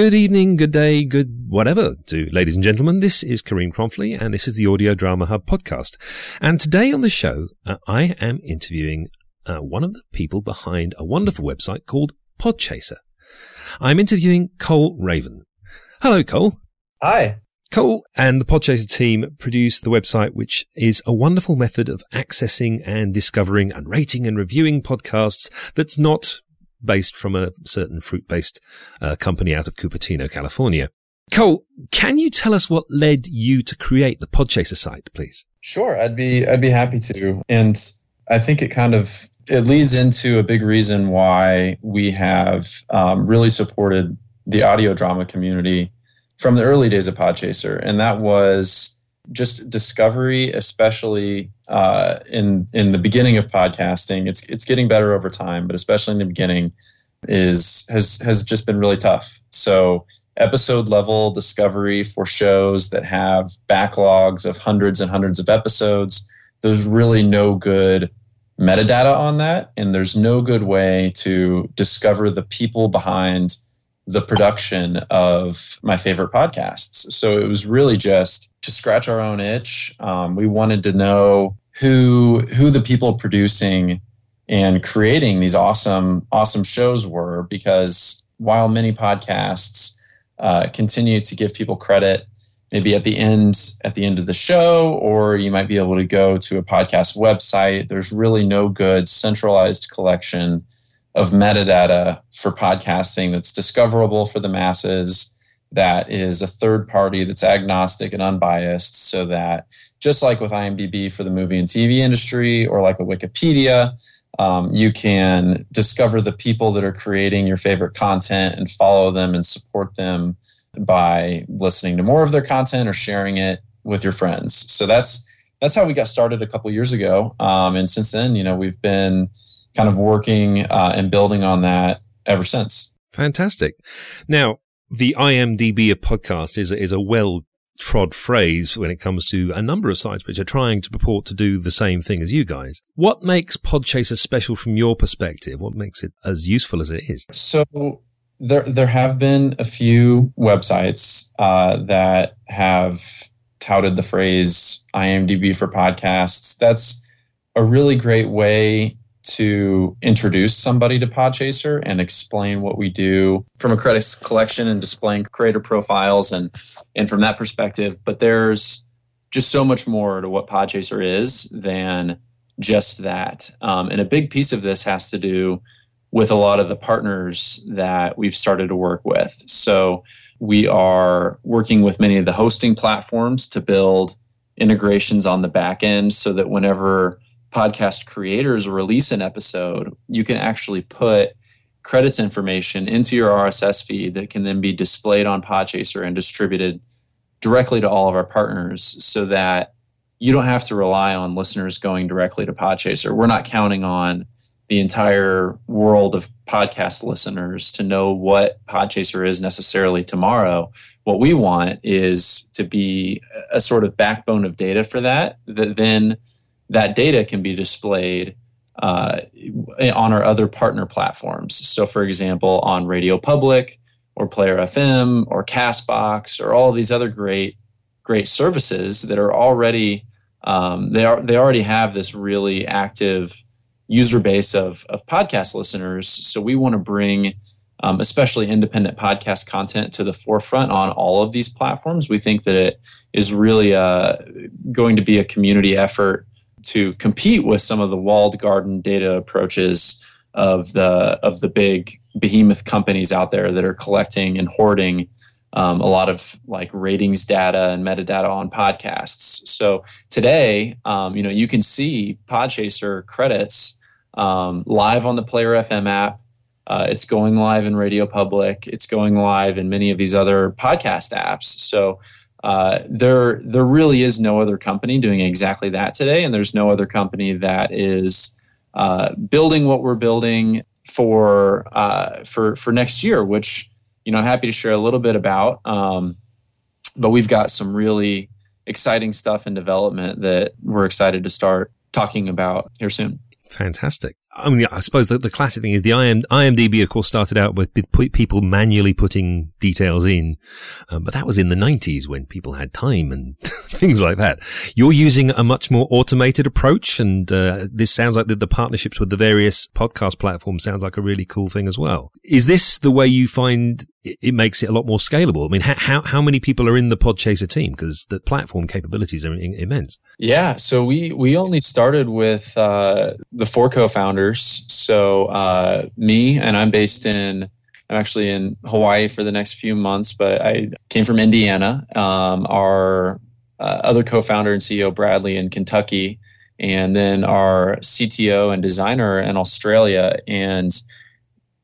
Good evening, good day, good whatever to ladies and gentlemen. This is Karim Kronfli and this is the Audio Drama Hub podcast. And today on the show, uh, I am interviewing uh, one of the people behind a wonderful website called Podchaser. I'm interviewing Cole Raven. Hello, Cole. Hi. Cole and the Podchaser team produce the website, which is a wonderful method of accessing and discovering and rating and reviewing podcasts that's not based from a certain fruit based uh, company out of Cupertino, California. Cole, can you tell us what led you to create the Podchaser site, please? Sure, I'd be I'd be happy to. And I think it kind of it leads into a big reason why we have um, really supported the audio drama community from the early days of Podchaser, and that was just discovery, especially uh, in in the beginning of podcasting. It's it's getting better over time, but especially in the beginning, is has has just been really tough. So episode level discovery for shows that have backlogs of hundreds and hundreds of episodes. There's really no good metadata on that, and there's no good way to discover the people behind the production of my favorite podcasts. So it was really just to scratch our own itch. Um, we wanted to know who who the people producing and creating these awesome awesome shows were because while many podcasts uh, continue to give people credit maybe at the end at the end of the show or you might be able to go to a podcast website there's really no good centralized collection of metadata for podcasting that's discoverable for the masses that is a third party that's agnostic and unbiased so that just like with imdb for the movie and tv industry or like a wikipedia um, you can discover the people that are creating your favorite content and follow them and support them by listening to more of their content or sharing it with your friends. So that's that's how we got started a couple years ago. Um, and since then you know we've been kind of working uh, and building on that ever since. Fantastic. Now, the IMDb of podcasts is, is a well trod phrase when it comes to a number of sites which are trying to purport to do the same thing as you guys. What makes Podchaser special from your perspective? What makes it as useful as it is? So there, there have been a few websites uh, that have touted the phrase IMDb for podcasts. That's a really great way to introduce somebody to Podchaser and explain what we do from a credits collection and displaying creator profiles and and from that perspective. But there's just so much more to what Podchaser is than just that. Um, and a big piece of this has to do with a lot of the partners that we've started to work with. So we are working with many of the hosting platforms to build integrations on the back end so that whenever podcast creators release an episode, you can actually put credits information into your RSS feed that can then be displayed on Podchaser and distributed directly to all of our partners so that you don't have to rely on listeners going directly to Podchaser. We're not counting on the entire world of podcast listeners to know what Podchaser is necessarily tomorrow. What we want is to be a sort of backbone of data for that, that then that data can be displayed uh, on our other partner platforms. So, for example, on Radio Public or Player FM or Castbox or all of these other great, great services that are already um, they are they already have this really active user base of of podcast listeners. So we want to bring um, especially independent podcast content to the forefront on all of these platforms. We think that it is really uh, going to be a community effort to compete with some of the walled garden data approaches of the of the big behemoth companies out there that are collecting and hoarding um, a lot of like ratings data and metadata on podcasts. So today, um, you know, you can see Podchaser credits um, live on the Player FM app. Uh, it's going live in Radio Public. It's going live in many of these other podcast apps. So uh, there there really is no other company doing exactly that today, and there's no other company that is uh, building what we're building for uh, for for next year, which you know I'm happy to share a little bit about. Um, but we've got some really exciting stuff in development that we're excited to start talking about here soon. Fantastic. I mean, I suppose the, the classic thing is the IM, IMDb, of course, started out with people manually putting details in, um, but that was in the 90s when people had time and things like that. You're using a much more automated approach, and uh, this sounds like the, the, partnerships with the various podcast platforms sounds like a really cool thing as well. Is this the way you find it, it makes it a lot more scalable? I mean, how how many people are in the Podchaser team? Because the platform capabilities are in, immense. Yeah, so we we only started with uh, the four co-founders. So uh, me, and I'm based in. I'm actually in Hawaii for the next few months, but I came from Indiana. Um, our uh, other co-founder and CEO Bradley in Kentucky, and then our CTO and designer in Australia. And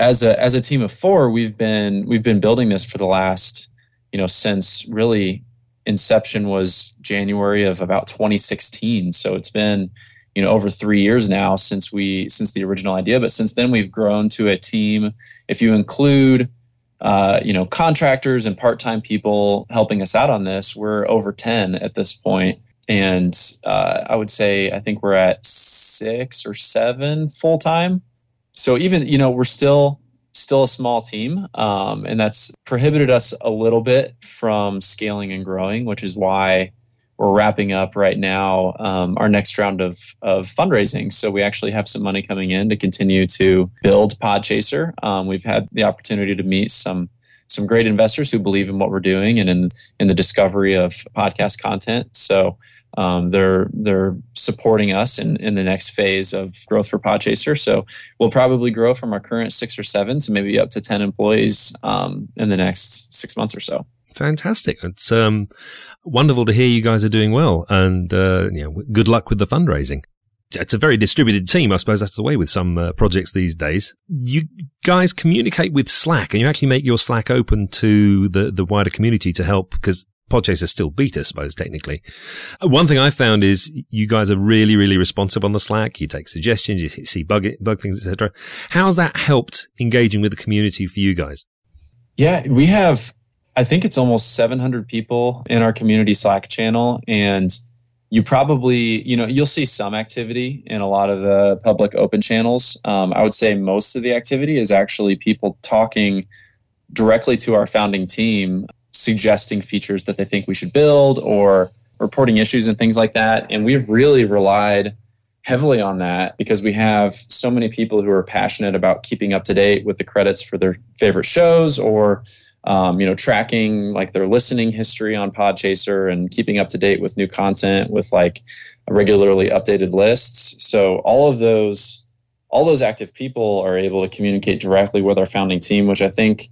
as a as a team of four, we've been we've been building this for the last you know since really inception was January of about 2016. So it's been you know over three years now since we since the original idea. But since then, we've grown to a team. If you include uh, you know, contractors and part-time people helping us out on this. We're over 10 at this point. And uh, I would say, I think we're at six or seven full-time. So even, you know, we're still, still a small team. Um, and that's prohibited us a little bit from scaling and growing, which is why we're wrapping up right now um, our next round of, of fundraising. So we actually have some money coming in to continue to build Podchaser. Um, we've had the opportunity to meet some some great investors who believe in what we're doing and in in the discovery of podcast content. So um, they're they're supporting us in, in the next phase of growth for Podchaser. So we'll probably grow from our current six or seven to maybe up to ten employees um, in the next six months or so. Fantastic. It's um, wonderful to hear you guys are doing well and uh, you know, good luck with the fundraising. It's a very distributed team. I suppose that's the way with some uh, projects these days. You guys communicate with Slack and you actually make your Slack open to the, the wider community to help because Podchaser still beta, I suppose, technically. One thing I found is you guys are really, really responsive on the Slack. You take suggestions, you see bug, bug things, etc. How's that helped engaging with the community for you guys? Yeah, we have I think it's almost 700 people in our community Slack channel. And you probably, you know, you'll see some activity in a lot of the public open channels. Um, I would say most of the activity is actually people talking directly to our founding team, suggesting features that they think we should build or reporting issues and things like that. And we've really relied heavily on that because we have so many people who are passionate about keeping up to date with the credits for their favorite shows or um, you know, tracking like their listening history on Podchaser and keeping up to date with new content with like regularly updated lists. So all of those, all those active people are able to communicate directly with our founding team, which I think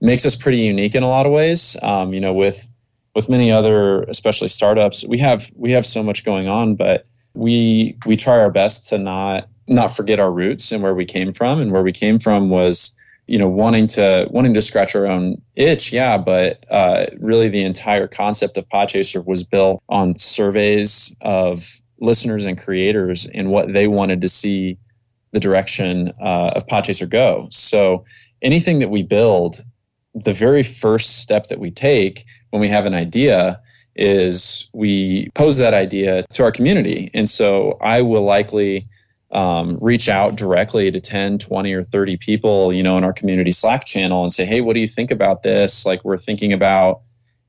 makes us pretty unique in a lot of ways. Um, you know, with with many other, especially startups, we have we have so much going on, but we we try our best to not not forget our roots and where we came from. And where we came from was you know wanting to wanting to scratch our own itch. Yeah but uh, really the entire concept of podchaser was built on surveys of listeners and creators and what they wanted to see the direction uh, of podchaser go. So anything that we build the very first step that we take when we have an idea is we pose that idea to our community. And so i will likely um, reach out directly to 10 20 or 30 people you know in our community slack channel and say hey what do you think about this? Like we're thinking about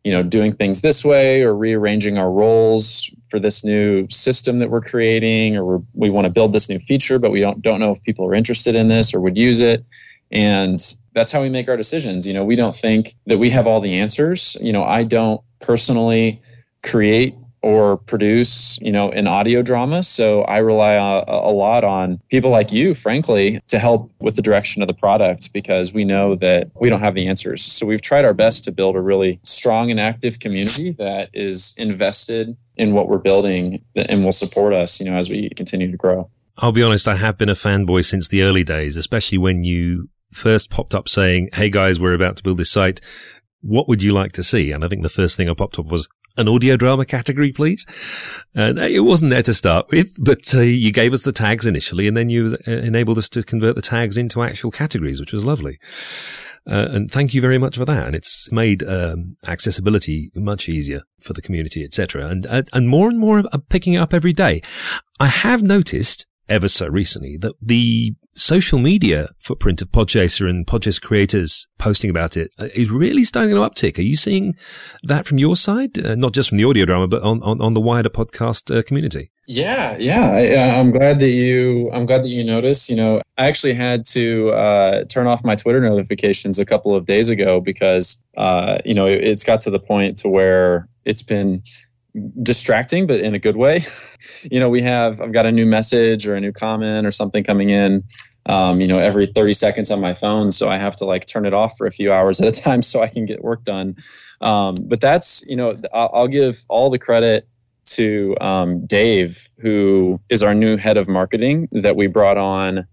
you know doing things this way or rearranging our roles for this new system that we're creating or we want to build this new feature but we don't don't know if people are interested in this or would use it. And that's how we make our decisions. You know we don't think that we have all the answers. You know i don't personally create or produce, you know, an audio drama. So I rely a, a, lot on people like you, frankly, to help with the direction of the product because we know that we don't have the answers. So we've tried our best to build a really strong and active community that is invested in what we're building and will support us, you know, as we continue to grow. I'll be honest, I have been a fanboy since the early days, especially when you first popped up saying, Hey guys, we're about to build this site. What would you like to see? And I think the first thing I popped up was, an audio drama category, please? And it wasn't there to start with, but uh, you gave us the tags initially, and then you uh, enabled us to convert the tags into actual categories, which was lovely. Uh, and thank you very much for that. And it's made um, accessibility much easier for the community, etc. And uh, and more and more are picking it up every day. I have noticed ever so recently that the social media footprint of Podchaser and Podchaser creators posting about it uh, is really starting to uptick. Are you seeing that from your side, uh, not just from the audio drama, but on, on, on the wider podcast uh, community? Yeah, yeah. I, am glad that you. I'm glad that you noticed. You know, I actually had to uh, turn off my Twitter notifications a couple of days ago because uh, you know it, it's got to the point to where it's been distracting, but in a good way. you know, we have I've got a new message or a new comment or something coming in. Um, you know, every 30 seconds on my phone, so I have to like turn it off for a few hours at a time so I can get work done. Um, but that's you know, I'll, I'll give all the credit to um, Dave, who is our new head of marketing that we brought on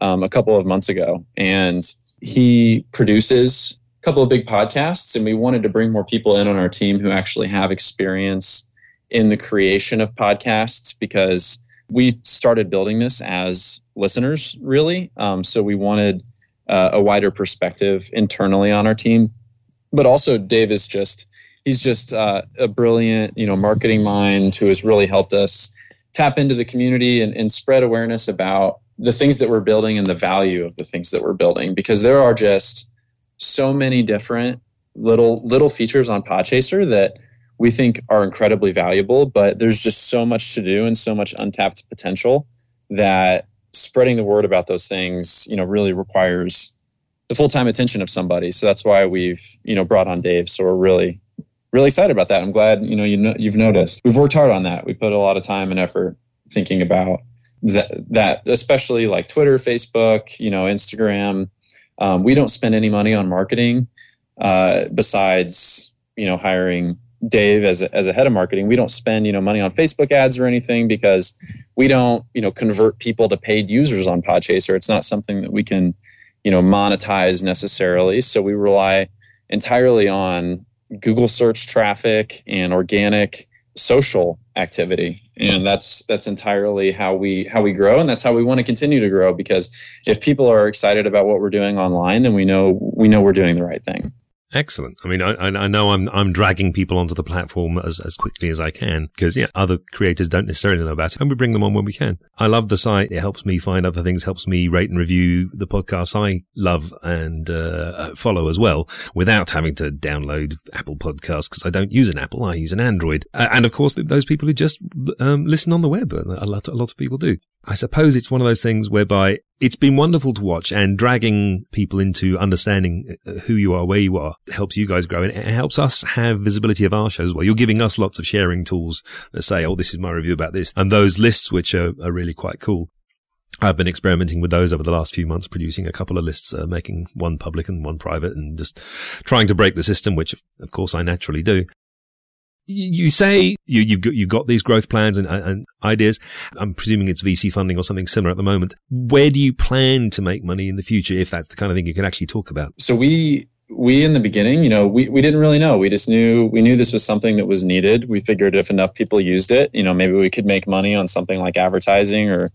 um, a couple of months ago. And he produces a couple of big podcasts, and we wanted to bring more people in on our team who actually have experience in the creation of podcasts because we started building this as listeners, really. Um, so we wanted uh, a wider perspective internally on our team. But also, Dave is just he's just uh, a brilliant, you know, marketing mind who has really helped us tap into the community and, and spread awareness about the things that we're building and the value of the things that we're building because there are just so many different little little features on Podchaser that we think are incredibly valuable, but there's just so much to do and so much untapped potential that spreading the word about those things, you know, really requires the full-time attention of somebody. So that's why we've, you know, brought on Dave. So we're really really excited about that. I'm glad you know you know you've noticed. We've worked hard on that. We put a lot of time and effort thinking about that, that especially like Twitter, Facebook, you know, Instagram. Um, we don't spend any money on marketing uh, besides you know hiring Dave as a, as a head of marketing. We don't spend you know money on Facebook ads or anything because we don't you know convert people to paid users on Podchaser. It's not something that we can you know monetize necessarily. So we rely entirely on Google search traffic and organic social activity and that's that's entirely how we how we grow and that's how we want to continue to grow because if people are excited about what we're doing online then we know we know we're doing the right thing Excellent. I mean, I, I know I'm I'm dragging people onto the platform as, as quickly as I can because yeah, other creators don't necessarily know about it, and we bring them on when we can. I love the site. It helps me find other things, helps me rate and review the podcasts I love and uh, follow as well, without having to download Apple Podcasts because I don't use an Apple, I use an Android, uh, and of course those people who just um, listen on the web. A lot a lot of people do. I suppose it's one of those things whereby it's been wonderful to watch and dragging people into understanding uh, who you are, where you are, helps you guys grow and it helps us have visibility of our shows as well. You're giving us lots of sharing tools that say, oh, this is my review about this and those lists, which are, are really quite cool. I've been experimenting with those over the last few months, producing a couple of lists, uh, making one public and one private and just trying to break the system, which of course I naturally do you say you, have got, you've got these growth plans and, and, ideas. I'm presuming it's VC funding or something similar at the moment. Where do you plan to make money in the future if that's the kind of thing you can actually talk about? So we we in the beginning, you know, we, we didn't really know. We just knew we knew this was something that was needed. We figured if enough people used it, you know, maybe we could make money on something like advertising or,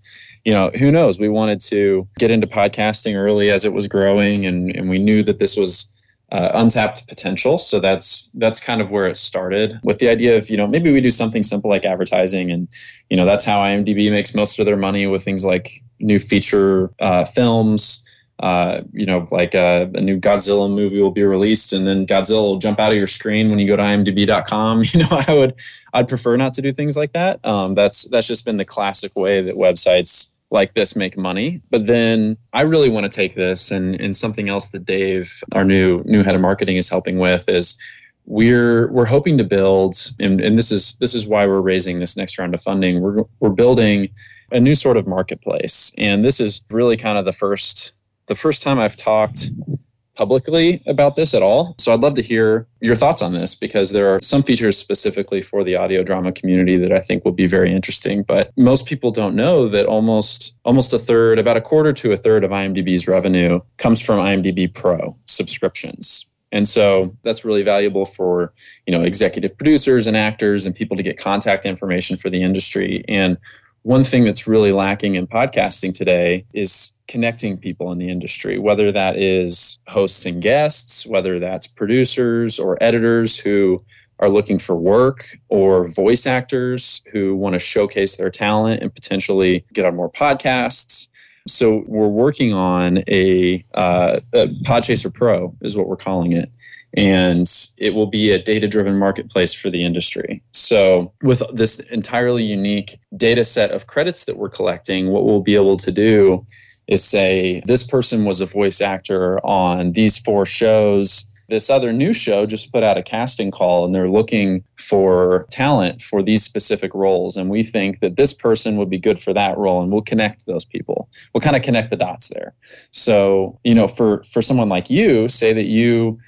you know, who knows. We wanted to get into podcasting early as it was growing and, and we knew that this was uh, untapped potential. So that's that's kind of where it started with the idea of you know maybe we do something simple like advertising, and you know that's how IMDb makes most of their money with things like new feature uh, films. Uh, you know, like a, uh, a, new Godzilla movie will be released, and then Godzilla will jump out of your screen when you go to IMDb.com. You know, I would, I'd prefer not to do things like that. Um, that's that's just been the classic way that websites like this make money. But then I really want to take this and, and something else that Dave, our new new head of marketing, is helping with is we're we're hoping to build and, and this is this is why we're raising this next round of funding. We're we're building a new sort of marketplace. And this is really kind of the first the first time I've talked publicly about this at all. So I'd love to hear your thoughts on this because there are some features specifically for the audio drama community that I think will be very interesting. But most people don't know that almost almost a third, about a quarter to a third of IMDb's revenue comes from IMDb Pro subscriptions. And so that's really valuable for, you know, executive producers and actors and people to get contact information for the industry. And one thing that's really lacking in podcasting today is connecting people in the industry, whether that is hosts and guests, whether that's producers or editors who are looking for work or voice actors who want to showcase their talent and potentially get on more podcasts. So we're working on a, uh, a Podchaser Pro is what we're calling it. And it will be a data driven marketplace for the industry. So, with this entirely unique data set of credits that we're collecting, what we'll be able to do is say, this person was a voice actor on these four shows this other new show just put out a casting call and they're looking for talent for these specific roles. And we think that this person would be good for that role and we'll connect those people. We'll kind of connect the dots there. So, you know, for, for someone like you, say that you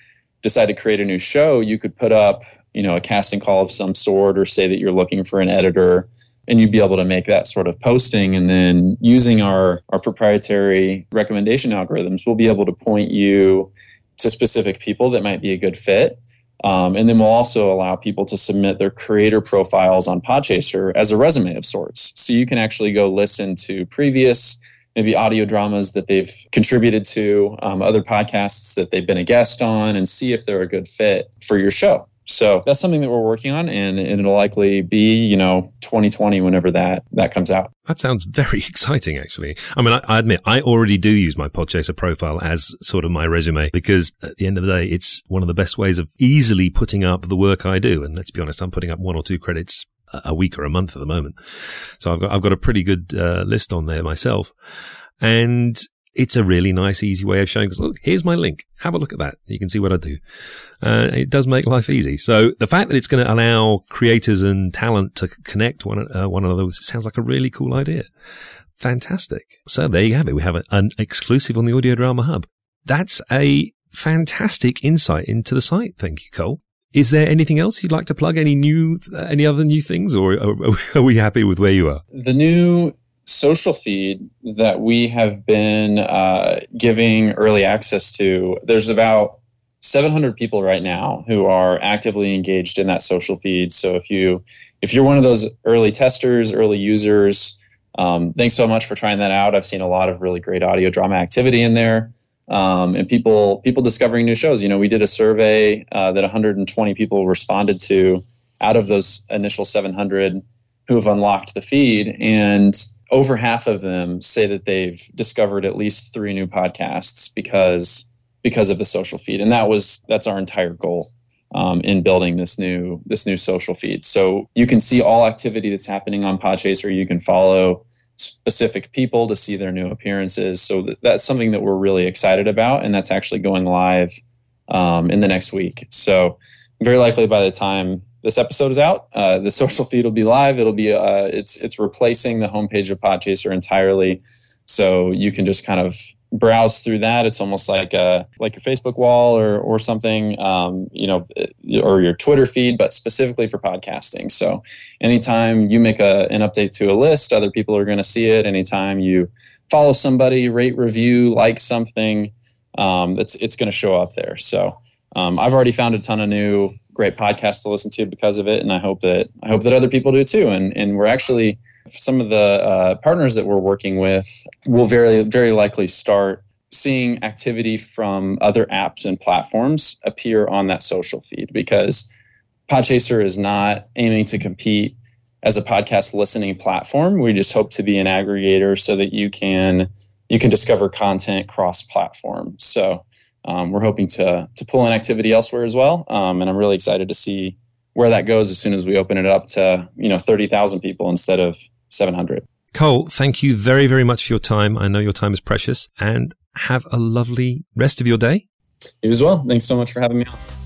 decide to create a new show, you could put up, you know, a casting call of some sort or say that you're looking for an editor and you'd be able to make that sort of posting and then using our, our proprietary recommendation algorithms we'll be able to point you to specific people that might be a good fit. Um, and then we'll also allow people to submit their creator profiles on Podchaser as a resume of sorts. So you can actually go listen to previous, maybe audio dramas that they've contributed to, um, other podcasts that they've been a guest on, and see if they're a good fit for your show. So that's something that we're working on, and, and it'll likely be, you know, 2020 whenever that that comes out. That sounds very exciting, actually. I mean, I, I, admit I already do use my Podchaser profile as sort of my resume because at the end of the day, it's one of the best ways of easily putting up the work I do. And let's be honest, I'm putting up one or two credits a week or a month at the moment. So I've got, I've got a pretty good uh, list on there myself. And it's a really nice, easy way of showing, us, look, here's my link. Have a look at that. You can see what I do. Uh, it does make life easy. So the fact that it's going to allow creators and talent to connect one, uh, one another sounds like a really cool idea. Fantastic. So there you have it. We have an exclusive on the Audio Drama Hub. That's a fantastic insight into the site. Thank you, Cole. Is there anything else you'd like to plug? Any new, uh, any other new things, or are we happy with where you are? The new social feed that we have been uh, giving early access to, there's about 700 people right now who are actively engaged in that social feed. So if you if you're one of those early testers, early users, um, thanks so much for trying that out. I've seen a lot of really great audio drama activity in there. Um, and people people discovering new shows. You know, we did a survey uh, that 120 people responded to out of those initial 700 who have unlocked the feed, and over half of them say that they've discovered at least three new podcasts because because of the social feed. And that was that's our entire goal um, in building this new this new social feed. So you can see all activity that's happening on podchaser. You can follow specific people to see their new appearances. So that's something that we're really excited about and that's actually going live um, in the next week. So very likely by the time this episode is out. Uh, the social feed will be live. It'll be uh, it's it's replacing the homepage of Podchaser entirely, so you can just kind of browse through that. It's almost like a like your Facebook wall or or something, um, you know, or your Twitter feed, but specifically for podcasting. So anytime you make a an update to a list, other people are going to see it. Anytime you follow somebody, rate, review, like something, um, it's it's going to show up there. So um, I've already found a ton of new great podcasts to listen to because of it, and I hope that I hope that other people do too. And and we're actually some of the uh, partners that we're working with will very very likely start seeing activity from other apps and platforms appear on that social feed because Podchaser is not aiming to compete as a podcast listening platform. We just hope to be an aggregator so that you can you can discover content cross platform. So um, we're hoping to to pull in activity elsewhere as well, um, and I'm really excited to see where that goes as soon as we open it up to you know 30,000 people instead of 700. Cole, thank you very very much for your time. I know your time is precious, and have a lovely rest of your day. You as well. Thanks so much for having me on.